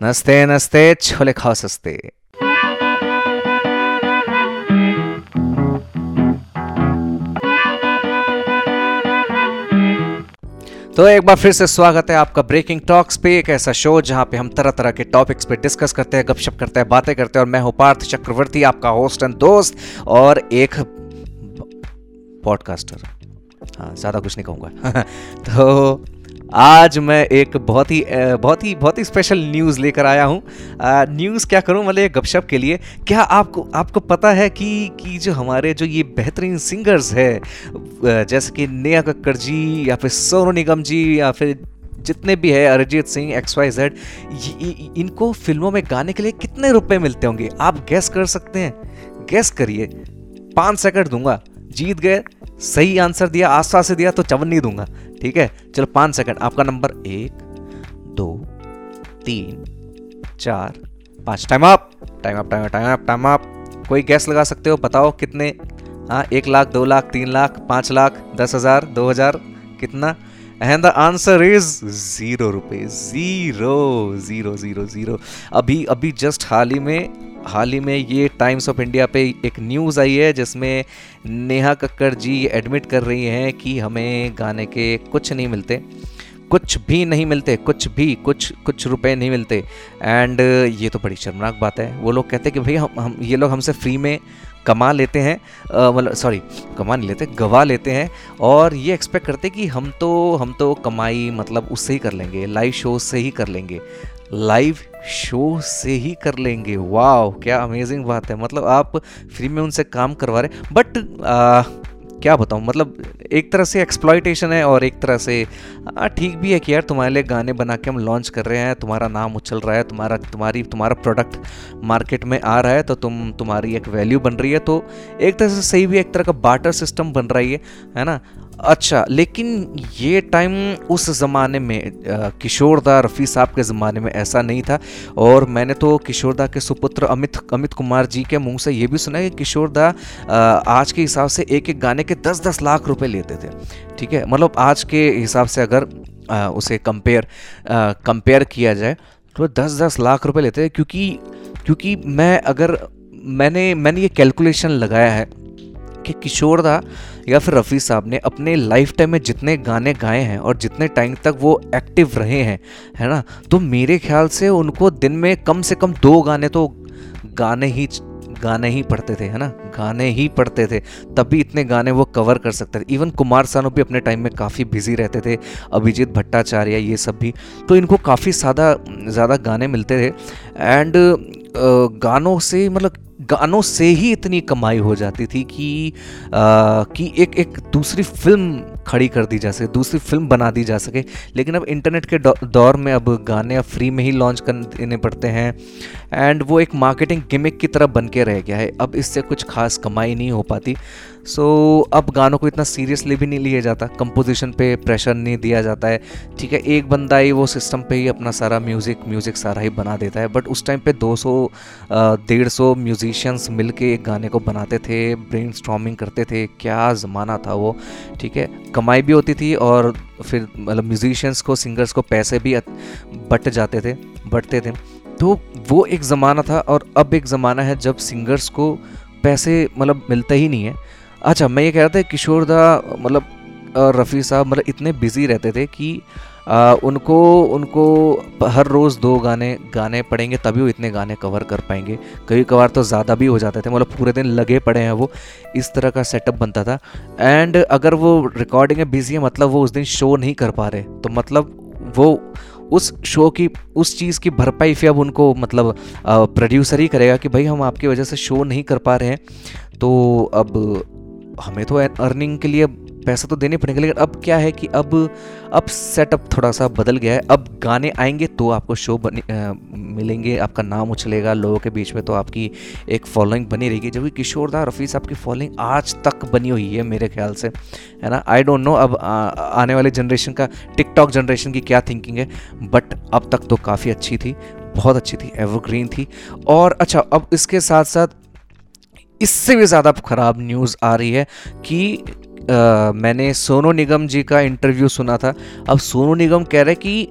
नस्ते नस्ते छोले खाओ सस्ते। तो एक बार फिर से स्वागत है आपका ब्रेकिंग टॉक्स पे, एक ऐसा शो जहाँ पे हम तरह तरह के टॉपिक्स पे डिस्कस करते हैं, गपशप करते हैं, बातें करते हैं, और मैं हूँ पार्थ चक्रवर्ती, आपका होस्ट एंड दोस्त, और एक पॉडकास्टर हाँ ज़्यादा कुछ नहीं कहूँगा। तो आज मैं एक बहुत ही बहुत ही बहुत ही स्पेशल न्यूज़ लेकर आया हूँ। न्यूज़ क्या करूँ? मतलब गपशप के लिए। क्या आपको आपको पता है कि कि जो हमारे जो ये बेहतरीन सिंगर्स है जैसे कि नेहा कक्कर जी या फिर सोनू निगम जी या फिर जितने भी है, Arijit Singh X Y Z इनको फ़िल्मों में गाने के लिए कितने रुपए मिलते होंगे? आप गैस कर सकते हैं। गैस करिए। पाँच सेकंड दूँगा। जीत गए। सही आंसर दिया आसपास से दिया तो चवन्नी दूँगा। ठीक है? चलो पाँच सेकंड आपका नंबर एक, दो, तीन, चार, पाँच। Time up time up time time up time up कोई गैस लगा सकते हो? बताओ कितने हाँ एक लाख, दो लाख, तीन लाख, पाँच लाख, दस हज़ार, दो हज़ार, कितना? And the answer is zero रुपये ज़ीरो ज़ीरो ज़ीरो ज़ीरो अभी अभी जस्ट हाल ही में, हाल ही में ये टाइम्स ऑफ़ इंडिया पे एक न्यूज़ आई है, जिसमें नेहा कक्कर जी एडमिट कर रही हैं कि हमें गाने के कुछ नहीं मिलते, कुछ भी नहीं मिलते, कुछ भी, कुछ कुछ रुपए नहीं मिलते। एंड ये तो बड़ी शर्मनाक बात है। वो लोग कहते हैं कि भाई हम हम, ये लोग हमसे फ्री में कमा लेते हैं मतलब सॉरी कमा नहीं लेते, गवा लेते हैं और ये एक्सपेक्ट करते कि हम तो हम तो कमाई मतलब उससे ही कर लेंगे लाइव शो से ही कर लेंगे लाइव शो से ही कर लेंगे। वाह क्या अमेजिंग बात है। मतलब आप फ्री में उनसे काम करवा रहे बट क्या बताऊँ मतलब एक तरह से एक्सप्लॉयटेशन है और एक तरह से ठीक भी है कि यार तुम्हारे लिए गाने बना के हम लॉन्च कर रहे हैं, तुम्हारा नाम उछल रहा है, तुम्हारा, तुम्हारी, तुम्हारा प्रोडक्ट मार्केट में आ रहा है तो तुम, तुम्हारी एक वैल्यू बन रही है तो एक तरह से सही भी एक तरह का बाटर सिस्टम बन रही है है ना? अच्छा लेकिन ये टाइम उस ज़माने में किशोरदा रफ़ी साहब के ज़माने में ऐसा नहीं था, और मैंने तो किशोरदा के सुपुत्र अमित अमित कुमार जी के मुँह से ये भी सुना है कि किशोरदा आज के हिसाब से एक एक गाने के दस दस लाख रुपए लेते थे। ठीक है? मतलब आज के हिसाब से अगर आ, उसे कंपेयर कंपेयर किया जाए तो दस दस लाख रुपए लेते थे क्योंकि क्योंकि मैं अगर मैंने मैंने ये कैलकुलेशन लगाया है कि किशोरदा या फिर रफ़ी साहब ने अपने लाइफ टाइम में जितने गाने गाए हैं और जितने टाइम तक वो एक्टिव रहे हैं है ना? तो मेरे ख्याल से उनको दिन में कम से कम दो गाने तो गाने ही गाने ही पढ़ते थे है ना? गाने ही पढ़ते थे। तभी इतने गाने वो कवर कर सकते थे। इवन कुमार सानू भी अपने टाइम में काफ़ी बिज़ी रहते थे। अभिजीत भट्टाचार्य ये सब भी। तो इनको काफ़ी ज़्यादा ज़्यादा गाने मिलते थे। एंड गानों से मतलब गानों से ही इतनी कमाई हो जाती थी कि आ, कि एक एक दूसरी फ़िल्म खड़ी कर दी जा सके दूसरी फ़िल्म बना दी जा सके। लेकिन अब इंटरनेट के दौर में अब गाने अब फ्री में ही लॉन्च कर देने पड़ते हैं। एंड वो एक मार्केटिंग गिमिक की तरह बन के रह गया है। अब इससे कुछ खास कमाई नहीं हो पाती। सो so, अब गानों को इतना सीरियसली भी नहीं लिया जाता। कंपोजिशन पे प्रेशर नहीं दिया जाता है। ठीक है एक बंदा ही वो सिस्टम पे ही अपना सारा म्यूज़िक म्यूज़िक सारा ही बना देता है। बट उस टाइम पे 200 डेढ़ सौ म्यूजिशियंस मिल के एक गाने को बनाते थे ब्रेन करते थे। क्या ज़माना था वो। ठीक है कमाई भी होती थी और फिर मतलब म्यूजिशियंस को सिंगर्स को पैसे भी बट जाते थे बटते थे। तो वो एक ज़माना था और अब एक ज़माना है जब सिंगर्स को पैसे मतलब मिलते ही नहीं है। अच्छा मैं ये कह रहा था, किशोर दा मतलब रफ़ी साहब मतलब इतने बिज़ी रहते थे कि आ, उनको उनको हर रोज़ दो गाने गाने पड़ेंगे तभी वो इतने गाने कवर कर पाएँगे। कभी कभार तो ज़्यादा भी हो जाते थे मतलब पूरे दिन लगे पड़े हैं वो। इस तरह का सेटअप बनता था। एंड अगर वो रिकॉर्डिंग में बिज़ी है मतलब वो उस दिन शो नहीं कर पा रहे। तो मतलब वो उस शो की उस चीज़ की भरपाई फिर अब उनको मतलब प्रोड्यूसर ही करेगा कि भाई हम आपकी वजह से शो नहीं कर पा रहे हैं। तो अब हमें तो अर्निंग के लिए पैसा तो देने पड़ेंगे लेकिन अब क्या है कि अब अब सेटअप थोड़ा सा बदल गया है। अब गाने आएँगे तो आपको शो बने आ, मिलेंगे आपका नाम उछलेगा लोगों के बीच में तो आपकी एक फॉलोइंग बनी रहेगी। जबकि किशोरदा रफ़ी साहब की फॉलोइंग आज तक बनी हुई है मेरे ख्याल से है ना? आई डोंट नो अब आ, आने वाले जनरेशन का टिकटॉक जनरेशन की क्या थिंकिंग है बट अब तक तो काफ़ी अच्छी थी बहुत अच्छी थी एवरग्रीन थी। और अच्छा अब इसके साथ साथ इससे भी ज़्यादा ख़राब न्यूज़ आ रही है कि आ, मैंने सोनू निगम जी का इंटरव्यू सुना था। अब सोनू निगम कह रहे कि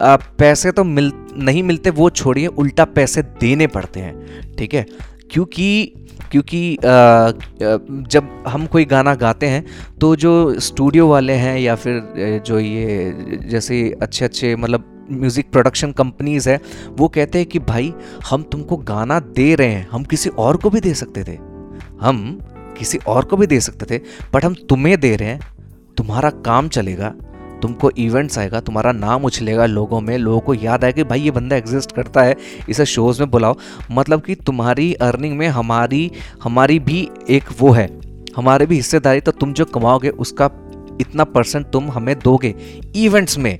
आ, पैसे तो मिल नहीं मिलते वो छोड़िए उल्टा पैसे देने पड़ते हैं। ठीक है? क्योंकि क्योंकि जब हम कोई गाना गाते हैं तो जो स्टूडियो वाले हैं या फिर जो ये जैसे अच्छे अच्छे मतलब म्यूज़िक प्रोडक्शन कंपनीज़ है वो कहते हैं कि भाई हम तुमको गाना दे रहे हैं हम किसी और को भी दे सकते थे। हम किसी और को भी दे सकते थे बट हम तुम्हें दे रहे हैं। तुम्हारा काम चलेगा, तुमको इवेंट्स आएगा, तुम्हारा नाम उछलेगा लोगों में, लोगों को याद आएगा कि भाई ये बंदा एग्जिस्ट करता है, इसे शोज़ में बुलाओ। मतलब कि तुम्हारी अर्निंग में हमारी हमारी भी एक वो है, हमारे भी हिस्सेदारी तो तुम जो कमाओगे, उसका इतना परसेंट तुम हमें दोगे इवेंट्स में।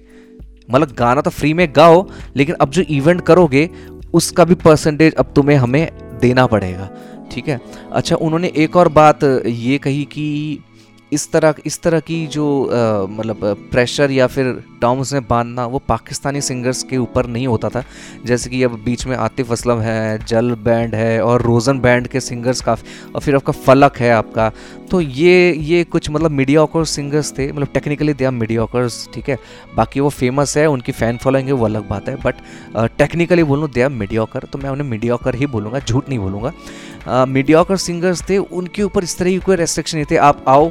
मतलब गाना तो फ्री में गाओ, लेकिन अब जो इवेंट करोगे, उसका भी परसेंटेज अब तुम्हें हमें देना पड़ेगा। ठीक है? अच्छा उन्होंने एक और बात ये कही कि इस तरह इस तरह की जो मतलब प्रेशर या फिर टर्म्स में बांधना, वो पाकिस्तानी सिंगर्स के ऊपर नहीं होता था। जैसे कि अब बीच में आतिफ असलम है, जल बैंड है और रोज़न बैंड के सिंगर्स काफ़ी, और फिर आपका फलक है आपका। तो ये ये कुछ मतलब मीडियाकर सिंगर्स थे मतलब टेक्निकली दे आर मीडियाकर्स ठीक है? बाकी वो फ़ेमस है, उनकी फ़ैन फॉलोइंग है, वो अलग बात है बट टेक्निकली बोलूँ दे आर मीडियाकर तो मैं उन्हें मीडियाकर ही बोलूँगा, झूठ नहीं बोलूँगा। मीडियाकर सिंगर्स थे, उनके ऊपर इस तरह की कोई रेस्ट्रिक्शन नहीं थे। आप आओ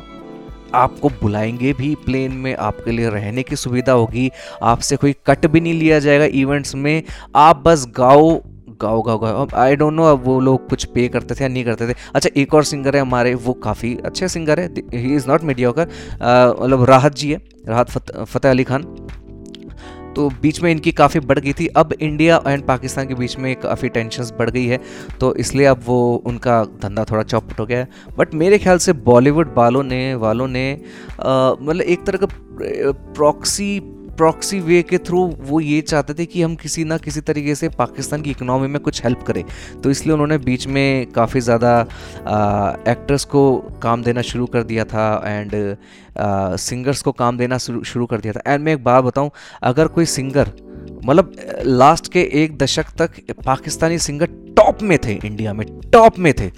आपको बुलाएँगे भी प्लेन में आपके लिए रहने की सुविधा होगी। आपसे कोई कट भी नहीं लिया जाएगा इवेंट्स में। आप बस गाओ गाओ गाओ गाओ। आई डोंट नो अब वो लोग कुछ पे करते थे या नहीं करते थे। अच्छा एक और सिंगर है हमारे, वो काफ़ी अच्छे सिंगर है। ही इज़ नॉट मीडियोकर मतलब राहत जी है, राहत फतेह अली खान। तो बीच में इनकी काफ़ी बढ़ गई थी। अब इंडिया एंड पाकिस्तान के बीच में काफ़ी टेंशन बढ़ गई है तो इसलिए अब वो उनका धंधा थोड़ा चौपट हो गया है। बट मेरे ख्याल से बॉलीवुड वालों ने वालों ने मतलब एक तरह का प्रॉक्सी प्रॉक्सी वे के थ्रू वो ये चाहते थे कि हम किसी ना किसी तरीके से पाकिस्तान की इकनॉमी में कुछ हेल्प करें। तो इसलिए उन्होंने बीच में काफ़ी ज़्यादा एक्टर्स को काम देना शुरू कर दिया था एंड सिंगर्स को काम देना शुरू कर दिया था। एंड मैं एक बात बताऊँ, अगर कोई सिंगर मतलब लास्ट के एक दशक तक पाकिस्तानी सिंगर टॉप में थे इंडिया में टॉप में थे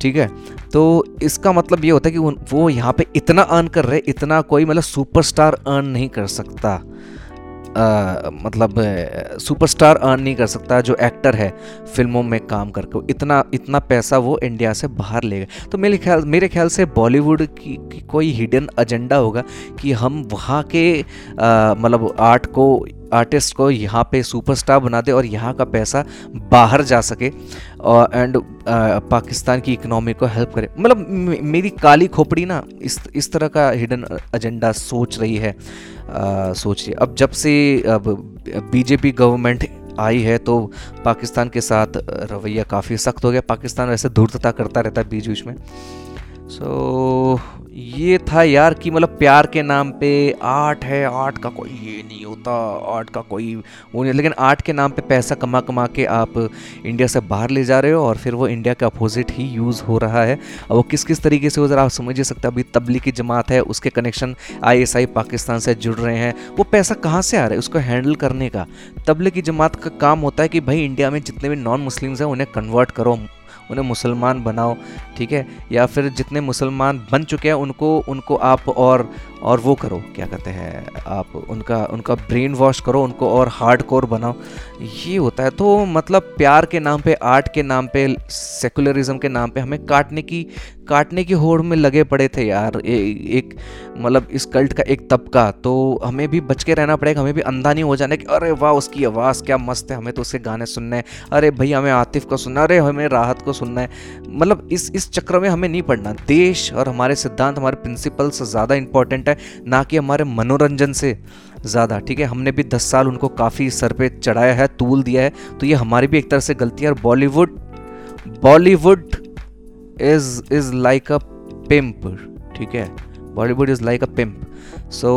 ठीक है? तो इसका मतलब ये होता है कि वो यहाँ पे इतना अर्न कर रहे इतना कोई मतलब सुपरस्टार अर्न नहीं कर सकता। आ, मतलब सुपरस्टार अर्न नहीं कर सकता जो एक्टर है फ़िल्मों में काम करके। इतना इतना पैसा वो इंडिया से बाहर ले गए। तो मेरे ख्याल मेरे ख्याल से बॉलीवुड की, की कोई हिडन एजेंडा होगा कि हम वहाँ के मतलब आर्ट को आर्टिस्ट को यहाँ पे सुपरस्टार बना दे और यहाँ का पैसा बाहर जा सके और एंड पाकिस्तान की इकोनॉमी को हेल्प करे। मतलब मेरी काली खोपड़ी ना इस इस तरह का हिडन एजेंडा सोच रही है। आ, सोच रही अब जब से अब बीजेपी गवर्नमेंट आई है तो पाकिस्तान के साथ रवैया काफ़ी सख्त हो गया। पाकिस्तान वैसे धूर्तता करता रहता है बीच बीच में। सो so, ये था यार कि मतलब प्यार के नाम पे आर्ट है आर्ट का कोई ये नहीं होता आर्ट का कोई वो नहीं, लेकिन आर्ट के नाम पे पैसा कमा कमा के आप इंडिया से बाहर ले जा रहे हो और फिर वो इंडिया के अपोजिट ही यूज़ हो रहा है। अब वो किस किस तरीके से हो ज़रा आप समझ ही सकते अभी तबली की जमात है, उसके कनेक्शन आईएसआई पाकिस्तान से जुड़ रहे हैं। वो पैसा कहाँ से आ रहा है? उसको हैंडल करने का। तबली की जमात का काम होता है कि भाई इंडिया में जितने भी नॉन मुस्लिम्स हैं, उन्हें कन्वर्ट करो। उन्हें मुसलमान बनाओ, ठीक है? या फिर जितने मुसलमान बन चुके हैं, उनको उनको आप और और वो करो, क्या कहते हैं, आप उनका उनका ब्रेन वॉश करो, उनको और हार्ड कोर बनाओ। ये होता है तो मतलब प्यार के नाम पे आर्ट के नाम पे सेकुलरिज्म के नाम पे हमें काटने की काटने की होड़ में लगे पड़े थे यार ए, एक मतलब इस कल्ट का एक तबका। तो हमें भी बच के रहना पड़ेगा हमें भी अंधा नहीं हो जाना कि अरे वाह उसकी आवाज़ क्या मस्त है हमें तो उसके गाने सुनने हैं। अरे भैया हमें आतिफ को सुनना अरे हमें राहत को सुनना है। मतलब इस इस चक्र में हमें नहीं पढ़ना देश और हमारे सिद्धांत हमारे प्रिंसिपल्स ज़्यादा इंपॉर्टेंट है ना कि हमारे मनोरंजन से ज़्यादा ठीक है? हमने भी दस साल उनको काफ़ी सर पे चढ़ाया है तूल दिया है। तो ये हमारी भी एक तरह से गलती है। और Bollywood Bollywood is is like a pimp ठीक है? Bollywood is like a pimp so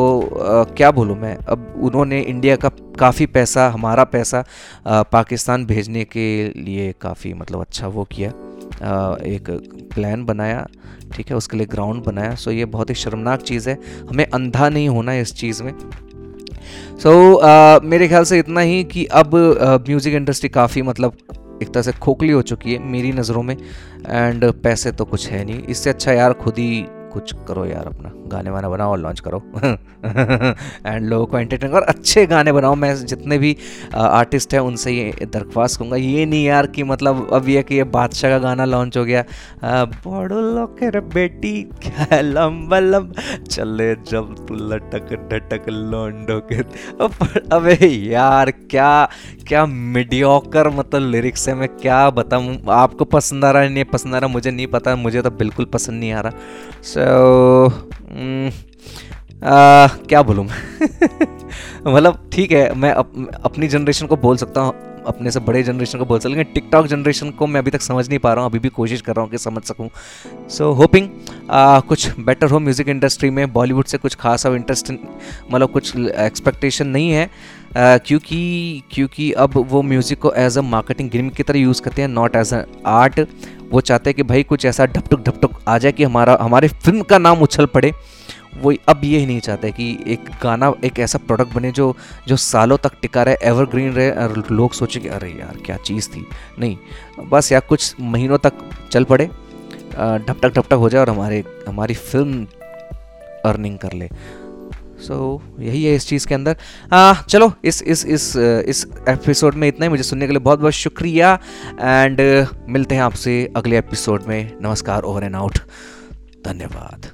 क्या बोलूँ मैं? अब उन्होंने इंडिया का काफ़ी पैसा हमारा पैसा uh, पाकिस्तान भेजने के लिए काफ़ी मतलब अच्छा वो किया। Uh, एक प्लान बनाया ठीक है? उसके लिए ग्राउंड बनाया। सो ये बहुत ही शर्मनाक चीज़ है। हमें अंधा नहीं होना इस चीज़ में। सो so, uh, मेरे ख्याल से इतना ही कि अब म्यूज़िक इंडस्ट्री काफ़ी मतलब एक तरह से खोखली हो चुकी है मेरी नज़रों में एंड पैसे तो कुछ है नहीं। इससे अच्छा यार खुद ही कुछ करो यार अपना। गाने वाना बनाओ और लॉन्च करो। एंड लोगों को एंटरटेन करो अच्छे गाने बनाओ। मैं जितने भी आर्टिस्ट हैं उनसे ये दरख्वास्त करूँगा। ये नहीं यार कि मतलब अब ये कि ये बादशाह का गाना लॉन्च हो गया। बड़ो लोकर बेटी क्या लंब चले जब तू लटक डटक लौंडो के अबे यार क्या क्या मीडियोकर मतलब लिरिक्स है। मैं क्या बताऊँ? आपको पसंद आ रहा है? नहीं पसंद आ रहा? मुझे नहीं पता। मुझे तो बिल्कुल पसंद नहीं आ रहा। सो so, mm, क्या बोलूँ? मतलब ठीक है मैं अप, अपनी जनरेशन को बोल सकता हूँ अपने से बड़े जनरेशन को बोल सकता लेकिन टिकटॉक जनरेशन को मैं अभी तक समझ नहीं पा रहा हूँ अभी भी कोशिश कर रहा हूँ कि समझ सकूँ। सो होपिंग कुछ बेटर हो म्यूज़िक इंडस्ट्री में बॉलीवुड से कुछ खास और इंटरेस्ट मतलब कुछ एक्सपेक्टेशन नहीं है। क्योंकि क्योंकि अब वो म्यूज़िक को एज अ मार्केटिंग गेम की तरह यूज़ करते हैं नॉट एज अ आर्ट वो चाहते हैं कि भाई कुछ ऐसा ढपटुक ढपटुक आ जाए कि हमारा, हमारे फ़िल्म का नाम उछल पड़े। वो अब ये ही नहीं चाहते कि एक गाना, एक ऐसा प्रोडक्ट बने जो जो सालों तक टिका रहे एवरग्रीन रहे, और लोग सोचे कि अरे यार, क्या चीज़ थी। नहीं, बस यार कुछ महीनों तक चल पड़े ढपटक ढपटक हो जाए और हमारे, हमारी फ़िल्म अर्निंग कर ले। सो so, यही है इस चीज़ के अंदर। आ, चलो इस इस इस इस एपिसोड में इतना ही। मुझे सुनने के लिए बहुत बहुत शुक्रिया। एंड मिलते हैं आपसे अगले एपिसोड में। नमस्कार ओवर एंड आउट धन्यवाद।